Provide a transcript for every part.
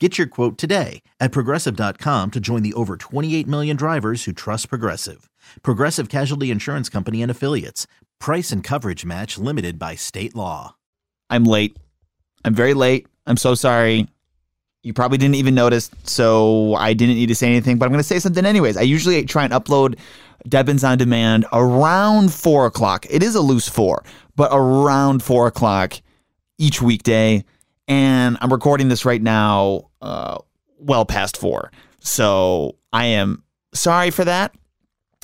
Get your quote today at progressive.com to join the over 28 million drivers who trust Progressive. Progressive Casualty Insurance Company and Affiliates. Price and coverage match limited by state law. I'm late. I'm very late. I'm so sorry. You probably didn't even notice, so I didn't need to say anything, but I'm going to say something anyways. I usually try and upload Debbins on Demand around 4 o'clock. It is a loose 4, but around 4 o'clock each weekday and I'm recording this right now, uh, well past four. So I am sorry for that.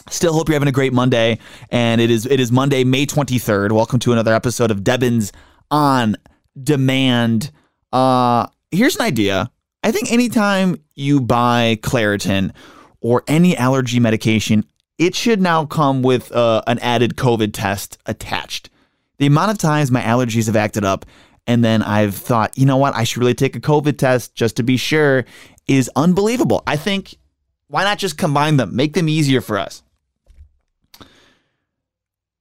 Still hope you're having a great Monday, and it is it is Monday, May 23rd. Welcome to another episode of Debbins on Demand. Uh, here's an idea. I think anytime you buy Claritin or any allergy medication, it should now come with uh, an added COVID test attached. The amount of times my allergies have acted up and then I've thought, you know what, I should really take a COVID test just to be sure is unbelievable. I think why not just combine them, make them easier for us?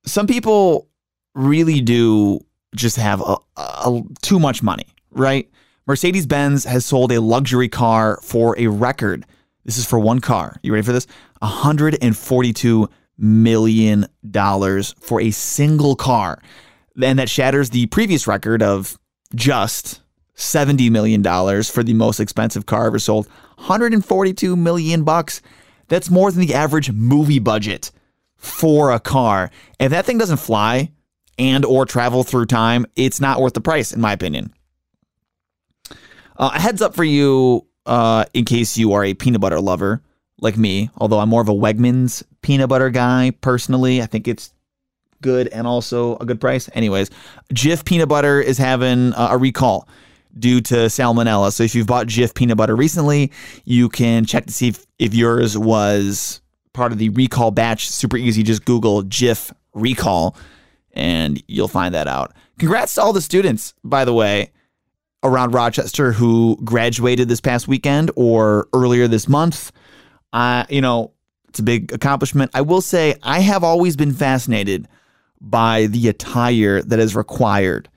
Some people really do just have a, a, too much money, right? Mercedes Benz has sold a luxury car for a record. This is for one car. You ready for this? $142 million for a single car and that shatters the previous record of just $70 million for the most expensive car ever sold. 142 million bucks. That's more than the average movie budget for a car. If that thing doesn't fly and or travel through time, it's not worth the price in my opinion. Uh, a heads up for you uh, in case you are a peanut butter lover like me, although I'm more of a Wegmans peanut butter guy personally. I think it's good and also a good price. Anyways, Jif peanut butter is having a recall due to salmonella. So if you've bought Jif peanut butter recently, you can check to see if, if yours was part of the recall batch. Super easy. Just Google Jif recall and you'll find that out. Congrats to all the students, by the way, around Rochester who graduated this past weekend or earlier this month. Uh, you know, it's a big accomplishment. I will say I have always been fascinated by the attire that is required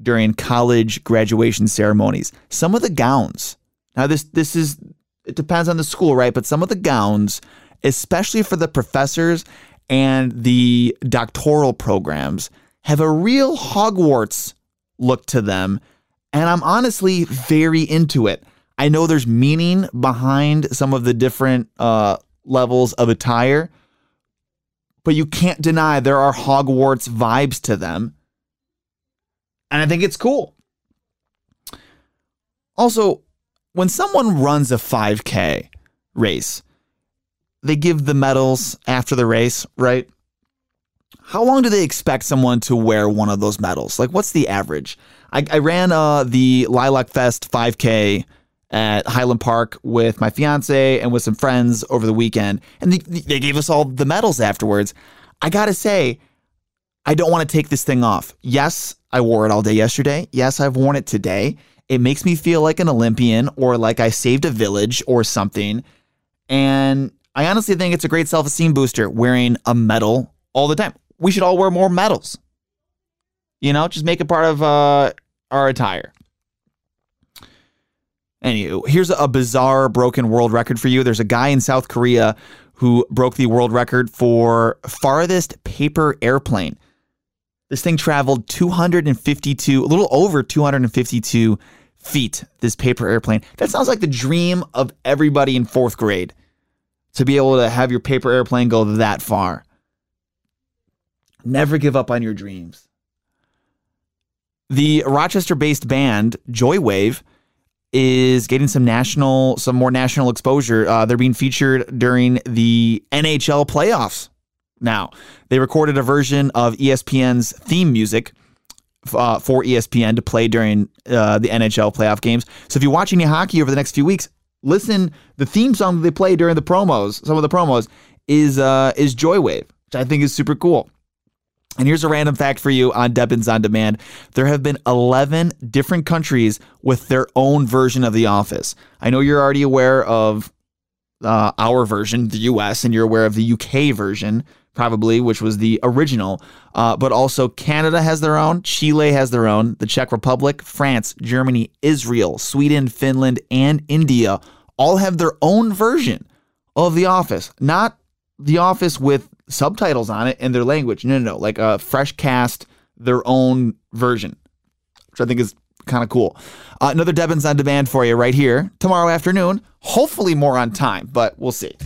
during college graduation ceremonies. Some of the gowns. Now this this is it depends on the school, right? But some of the gowns, especially for the professors and the doctoral programs, have a real Hogwarts look to them, and I'm honestly very into it. I know there's meaning behind some of the different uh, levels of attire, but you can't deny there are Hogwarts vibes to them. And I think it's cool. Also, when someone runs a 5K race, they give the medals after the race, right? How long do they expect someone to wear one of those medals? Like, what's the average? I, I ran uh, the Lilac Fest 5K at Highland Park with my fiance and with some friends over the weekend, and they, they gave us all the medals afterwards. I gotta say, I don't want to take this thing off. Yes, I wore it all day yesterday. Yes, I've worn it today. It makes me feel like an Olympian or like I saved a village or something. And I honestly think it's a great self esteem booster wearing a medal all the time. We should all wear more medals. You know, just make it part of uh, our attire. Anywho, here's a bizarre broken world record for you. There's a guy in South Korea who broke the world record for farthest paper airplane. This thing traveled 252, a little over 252 feet, this paper airplane. That sounds like the dream of everybody in fourth grade to be able to have your paper airplane go that far. Never give up on your dreams. The Rochester based band Joywave is getting some national, some more national exposure. Uh, they're being featured during the NHL playoffs now. They recorded a version of ESPN's theme music uh, for ESPN to play during uh, the NHL playoff games. So if you're watching any hockey over the next few weeks, listen. The theme song that they play during the promos, some of the promos, is uh, is Joywave, which I think is super cool. And here's a random fact for you on Debbins on Demand. There have been 11 different countries with their own version of The Office. I know you're already aware of uh, our version, the US, and you're aware of the UK version, probably, which was the original. Uh, but also, Canada has their own, Chile has their own, the Czech Republic, France, Germany, Israel, Sweden, Finland, and India all have their own version of The Office. Not The Office with subtitles on it in their language. No, no, no. Like a fresh cast, their own version, which I think is kind of cool. Uh, another Debbins on demand for you right here tomorrow afternoon. Hopefully more on time, but we'll see.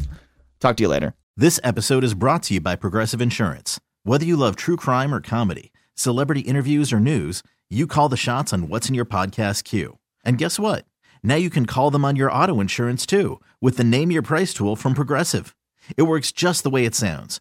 Talk to you later. This episode is brought to you by Progressive Insurance. Whether you love true crime or comedy, celebrity interviews or news, you call the shots on what's in your podcast queue. And guess what? Now you can call them on your auto insurance too with the Name Your Price tool from Progressive. It works just the way it sounds.